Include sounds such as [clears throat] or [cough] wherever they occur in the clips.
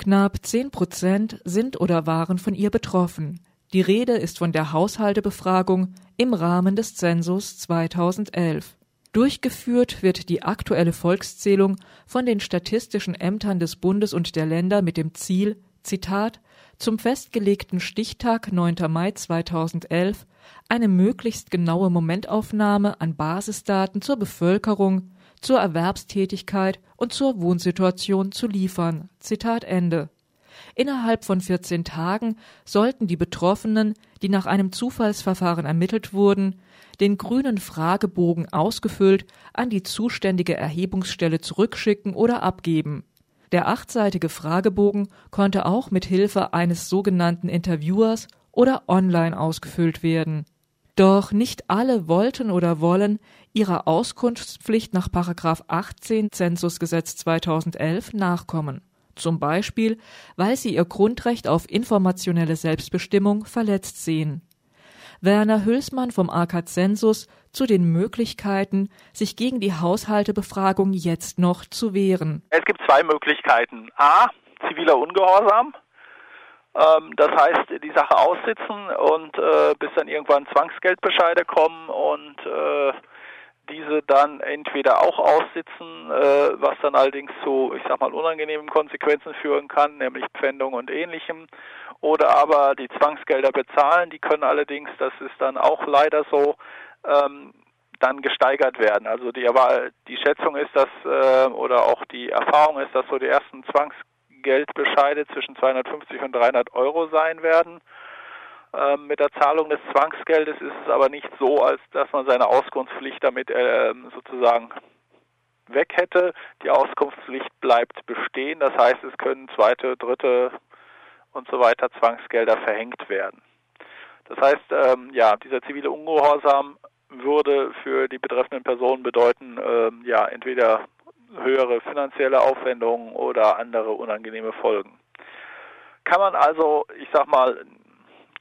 Knapp 10 Prozent sind oder waren von ihr betroffen. Die Rede ist von der Haushaltebefragung im Rahmen des Zensus 2011. Durchgeführt wird die aktuelle Volkszählung von den statistischen Ämtern des Bundes und der Länder mit dem Ziel, Zitat, zum festgelegten Stichtag 9. Mai 2011 eine möglichst genaue Momentaufnahme an Basisdaten zur Bevölkerung, zur Erwerbstätigkeit und zur Wohnsituation zu liefern. Zitat Ende. Innerhalb von 14 Tagen sollten die Betroffenen, die nach einem Zufallsverfahren ermittelt wurden, den grünen Fragebogen ausgefüllt an die zuständige Erhebungsstelle zurückschicken oder abgeben. Der achtseitige Fragebogen konnte auch mit Hilfe eines sogenannten Interviewers oder online ausgefüllt werden. Doch nicht alle wollten oder wollen ihrer Auskunftspflicht nach 18 Zensusgesetz 2011 nachkommen. Zum Beispiel, weil sie ihr Grundrecht auf informationelle Selbstbestimmung verletzt sehen. Werner Hülsmann vom AK Zensus zu den Möglichkeiten, sich gegen die Haushaltebefragung jetzt noch zu wehren. Es gibt zwei Möglichkeiten. A, ziviler Ungehorsam. Ähm, das heißt, die Sache aussitzen und äh, bis dann irgendwann Zwangsgeldbescheide kommen und äh, diese dann entweder auch aussitzen, äh, was dann allerdings zu, ich sag mal, unangenehmen Konsequenzen führen kann, nämlich Pfändung und ähnlichem, oder aber die Zwangsgelder bezahlen, die können allerdings, das ist dann auch leider so, ähm, dann gesteigert werden. Also die, die Schätzung ist, dass äh, oder auch die Erfahrung ist, dass so die ersten Zwangsgeldbescheide zwischen 250 und 300 Euro sein werden. Ähm, mit der Zahlung des Zwangsgeldes ist es aber nicht so, als dass man seine Auskunftspflicht damit äh, sozusagen weg hätte. Die Auskunftspflicht bleibt bestehen. Das heißt, es können zweite, dritte und so weiter Zwangsgelder verhängt werden. Das heißt, ähm, ja, dieser zivile Ungehorsam würde für die betreffenden Personen bedeuten, ähm, ja, entweder höhere finanzielle Aufwendungen oder andere unangenehme Folgen. Kann man also, ich sag mal,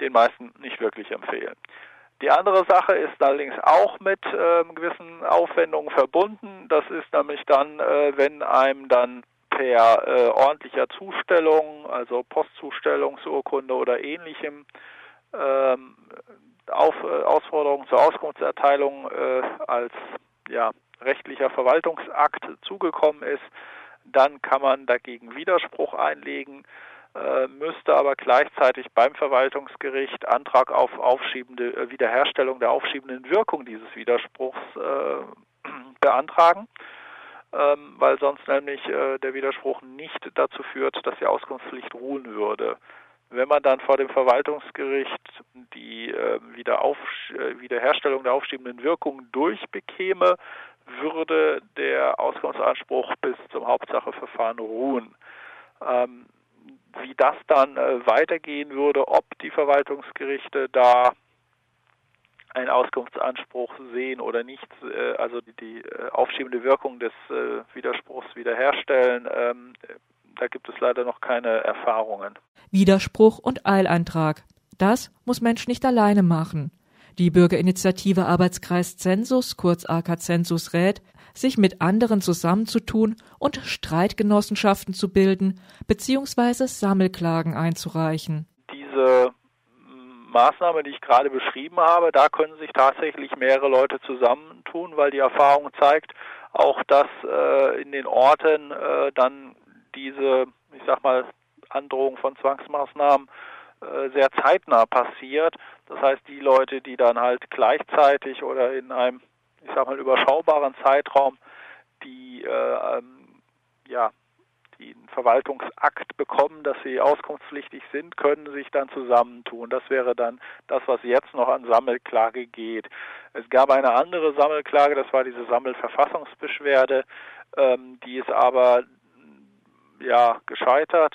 den meisten nicht wirklich empfehlen. Die andere Sache ist allerdings auch mit äh, gewissen Aufwendungen verbunden. Das ist nämlich dann, äh, wenn einem dann per äh, ordentlicher Zustellung, also Postzustellungsurkunde oder ähnlichem, ähm, auf, äh, Ausforderungen zur Auskunftserteilung äh, als ja, rechtlicher Verwaltungsakt zugekommen ist, dann kann man dagegen Widerspruch einlegen. Äh, müsste aber gleichzeitig beim Verwaltungsgericht Antrag auf aufschiebende äh, Wiederherstellung der aufschiebenden Wirkung dieses Widerspruchs äh, [clears throat] beantragen, ähm, weil sonst nämlich äh, der Widerspruch nicht dazu führt, dass die Auskunftspflicht ruhen würde. Wenn man dann vor dem Verwaltungsgericht die äh, Wiederherstellung der aufschiebenden Wirkung durchbekäme, würde der Auskunftsanspruch bis zum Hauptsacheverfahren ruhen. Ähm, wie das dann äh, weitergehen würde, ob die Verwaltungsgerichte da einen Auskunftsanspruch sehen oder nicht, äh, also die, äh, aufschiebende Wirkung des Widerspruchs wiederherstellen, ähm, da gibt es leider noch keine Erfahrungen. Widerspruch und Eilantrag. Das muss Mensch nicht alleine machen. Die Bürgerinitiative Arbeitskreis Zensus, kurz AK Zensus rät, sich mit anderen zusammenzutun und Streitgenossenschaften zu bilden bzw. Sammelklagen einzureichen. Diese Maßnahme, die ich gerade beschrieben habe, da können sich tatsächlich mehrere Leute zusammentun, weil die Erfahrung zeigt, auch dass äh, in den Orten äh, dann diese, ich sag mal, Androhung von Zwangsmaßnahmen äh, sehr zeitnah passiert. Das heißt, die Leute, die dann halt gleichzeitig oder in einem ich sag mal, überschaubaren Zeitraum die, äh, ähm, ja, den Verwaltungsakt bekommen, dass sie auskunftspflichtig sind, können sich dann zusammentun. Das wäre dann das, was jetzt noch an Sammelklage geht. Es gab eine andere Sammelklage, das war diese Sammelverfassungsbeschwerde, ähm, die ist aber ja gescheitert.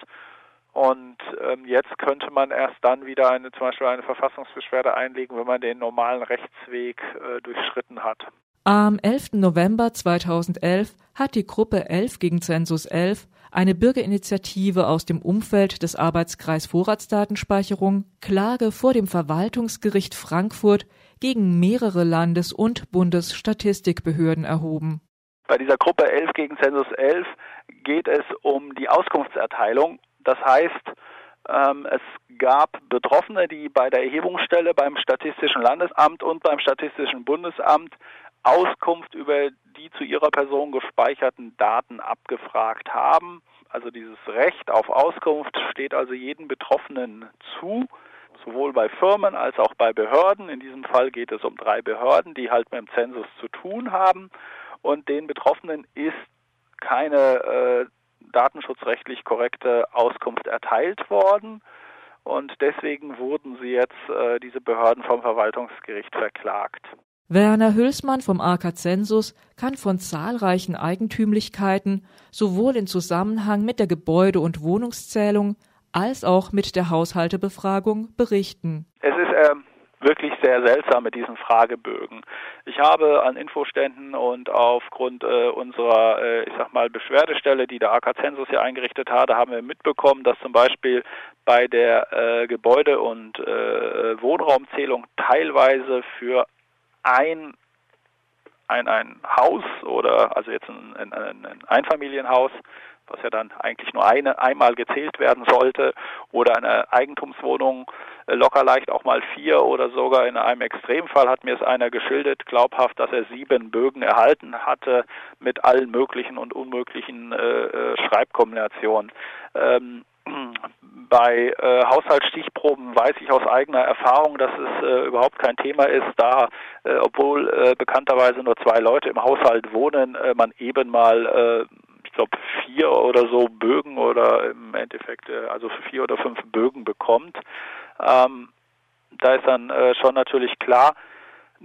Und ähm, jetzt könnte man erst dann wieder eine, zum Beispiel eine Verfassungsbeschwerde einlegen, wenn man den normalen Rechtsweg äh, durchschritten hat. Am 11. November 2011 hat die Gruppe 11 gegen Zensus 11, eine Bürgerinitiative aus dem Umfeld des Arbeitskreis Vorratsdatenspeicherung, Klage vor dem Verwaltungsgericht Frankfurt gegen mehrere Landes- und Bundesstatistikbehörden erhoben. Bei dieser Gruppe 11 gegen Zensus 11 geht es um die Auskunftserteilung Das heißt, ähm, es gab Betroffene, die bei der Erhebungsstelle beim Statistischen Landesamt und beim Statistischen Bundesamt Auskunft über die zu ihrer Person gespeicherten Daten abgefragt haben. Also dieses Recht auf Auskunft steht also jedem Betroffenen zu, sowohl bei Firmen als auch bei Behörden. In diesem Fall geht es um drei Behörden, die halt mit dem Zensus zu tun haben. Und den Betroffenen ist keine äh, datenschutzrechtlich korrekte Auskunft erteilt worden. Und deswegen wurden sie jetzt, äh, diese Behörden, vom Verwaltungsgericht verklagt. Werner Hülsmann vom AK Zensus kann von zahlreichen Eigentümlichkeiten sowohl in Zusammenhang mit der Gebäude- und Wohnungszählung als auch mit der Haushaltebefragung berichten. Es ist äh, wirklich sehr seltsam mit diesen Fragebögen. Ich habe an Infoständen und aufgrund äh, unserer, äh, ich sag mal, Beschwerdestelle, die der AK Zensus hier eingerichtet hatte, haben wir mitbekommen, dass zum Beispiel bei der äh, Gebäude- und äh, Wohnraumzählung teilweise für ein ein, ein Haus oder also jetzt ein, ein, ein Einfamilienhaus, was ja dann eigentlich nur eine einmal gezählt werden sollte, oder eine Eigentumswohnung äh, locker leicht auch mal vier oder sogar in einem Extremfall hat mir es einer geschildert, glaubhaft, dass er sieben Bögen erhalten hatte mit allen möglichen und unmöglichen äh, äh Schreibkombinationen. Ähm, bei äh, Haushaltsstichproben weiß ich aus eigener Erfahrung, dass es äh, überhaupt kein Thema ist, da äh, obwohl äh, bekannterweise nur zwei Leute im Haushalt wohnen, äh, man eben mal äh, ich glaube vier oder so Bögen oder im Endeffekt äh, also vier oder fünf Bögen bekommt. Ähm, da ist dann äh, schon natürlich klar,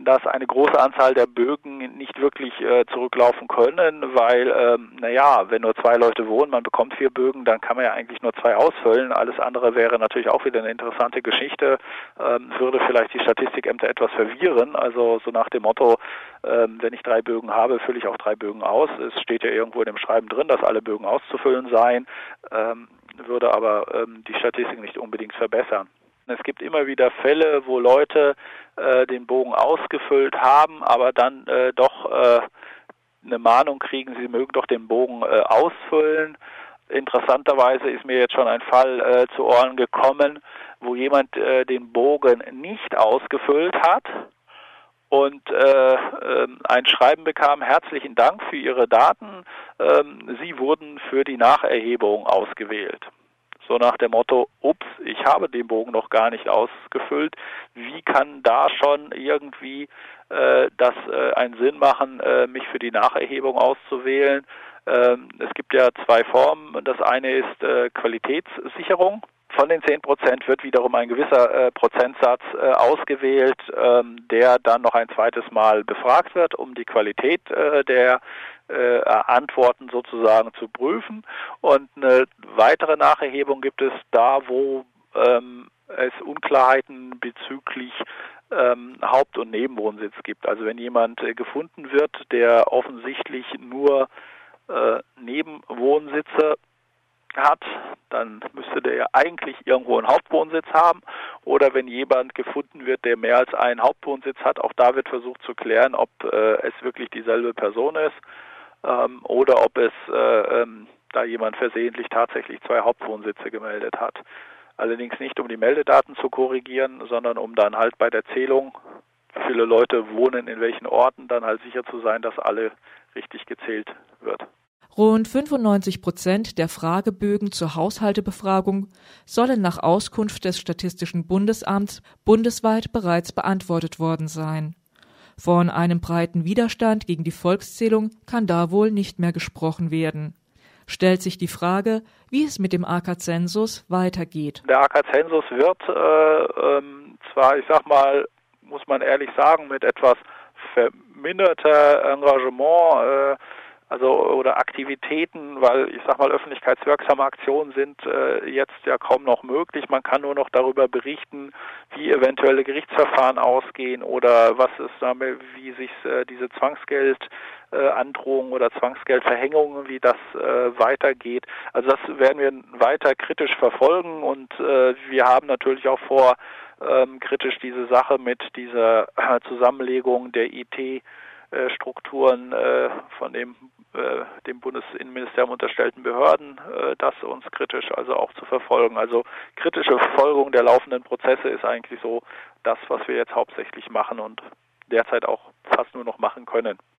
dass eine große Anzahl der Bögen nicht wirklich äh, zurücklaufen können, weil, ähm, naja, wenn nur zwei Leute wohnen, man bekommt vier Bögen, dann kann man ja eigentlich nur zwei ausfüllen. Alles andere wäre natürlich auch wieder eine interessante Geschichte, ähm, würde vielleicht die Statistikämter etwas verwirren. Also so nach dem Motto, ähm, wenn ich drei Bögen habe, fülle ich auch drei Bögen aus. Es steht ja irgendwo in dem Schreiben drin, dass alle Bögen auszufüllen seien, ähm, würde aber ähm, die Statistik nicht unbedingt verbessern. Es gibt immer wieder Fälle, wo Leute äh, den Bogen ausgefüllt haben, aber dann äh, doch äh, eine Mahnung kriegen, sie mögen doch den Bogen äh, ausfüllen. Interessanterweise ist mir jetzt schon ein Fall äh, zu Ohren gekommen, wo jemand äh, den Bogen nicht ausgefüllt hat und äh, äh, ein Schreiben bekam, herzlichen Dank für Ihre Daten, ähm, Sie wurden für die Nacherhebung ausgewählt. So nach dem Motto, ups, ich habe den Bogen noch gar nicht ausgefüllt. Wie kann da schon irgendwie äh, das äh, einen Sinn machen, äh, mich für die Nacherhebung auszuwählen? Ähm, es gibt ja zwei Formen. Das eine ist äh, Qualitätssicherung. Von den 10 Prozent wird wiederum ein gewisser äh, Prozentsatz äh, ausgewählt, ähm, der dann noch ein zweites Mal befragt wird, um die Qualität äh, der äh, Antworten sozusagen zu prüfen. Und eine weitere Nacherhebung gibt es da, wo ähm, es Unklarheiten bezüglich ähm, Haupt- und Nebenwohnsitz gibt. Also wenn jemand äh, gefunden wird, der offensichtlich nur äh, Nebenwohnsitze hat, dann müsste der ja eigentlich irgendwo einen Hauptwohnsitz haben. Oder wenn jemand gefunden wird, der mehr als einen Hauptwohnsitz hat, auch da wird versucht zu klären, ob äh, es wirklich dieselbe Person ist ähm, oder ob es äh, ähm, da jemand versehentlich tatsächlich zwei Hauptwohnsitze gemeldet hat. Allerdings nicht, um die Meldedaten zu korrigieren, sondern um dann halt bei der Zählung, wie viele Leute wohnen in welchen Orten, dann halt sicher zu sein, dass alle richtig gezählt wird. Rund 95 Prozent der Fragebögen zur Haushaltebefragung sollen nach Auskunft des Statistischen Bundesamts bundesweit bereits beantwortet worden sein. Von einem breiten Widerstand gegen die Volkszählung kann da wohl nicht mehr gesprochen werden. Stellt sich die Frage, wie es mit dem AK-Zensus weitergeht. Der AK-Zensus wird äh, ähm, zwar, ich sag mal, muss man ehrlich sagen, mit etwas verminderter Engagement äh, also oder Aktivitäten, weil ich sag mal öffentlichkeitswirksame Aktionen sind äh, jetzt ja kaum noch möglich. Man kann nur noch darüber berichten, wie eventuelle Gerichtsverfahren ausgehen oder was ist damit, wie sich äh, diese Zwangsgeldandrohungen äh, oder Zwangsgeldverhängungen, wie das äh, weitergeht. Also das werden wir weiter kritisch verfolgen und äh, wir haben natürlich auch vor, ähm, kritisch diese Sache mit dieser Zusammenlegung der IT Strukturen äh, von dem äh, dem Bundesinnenministerium unterstellten Behörden, äh, das uns kritisch also auch zu verfolgen. Also kritische Verfolgung der laufenden Prozesse ist eigentlich so das, was wir jetzt hauptsächlich machen und derzeit auch fast nur noch machen können.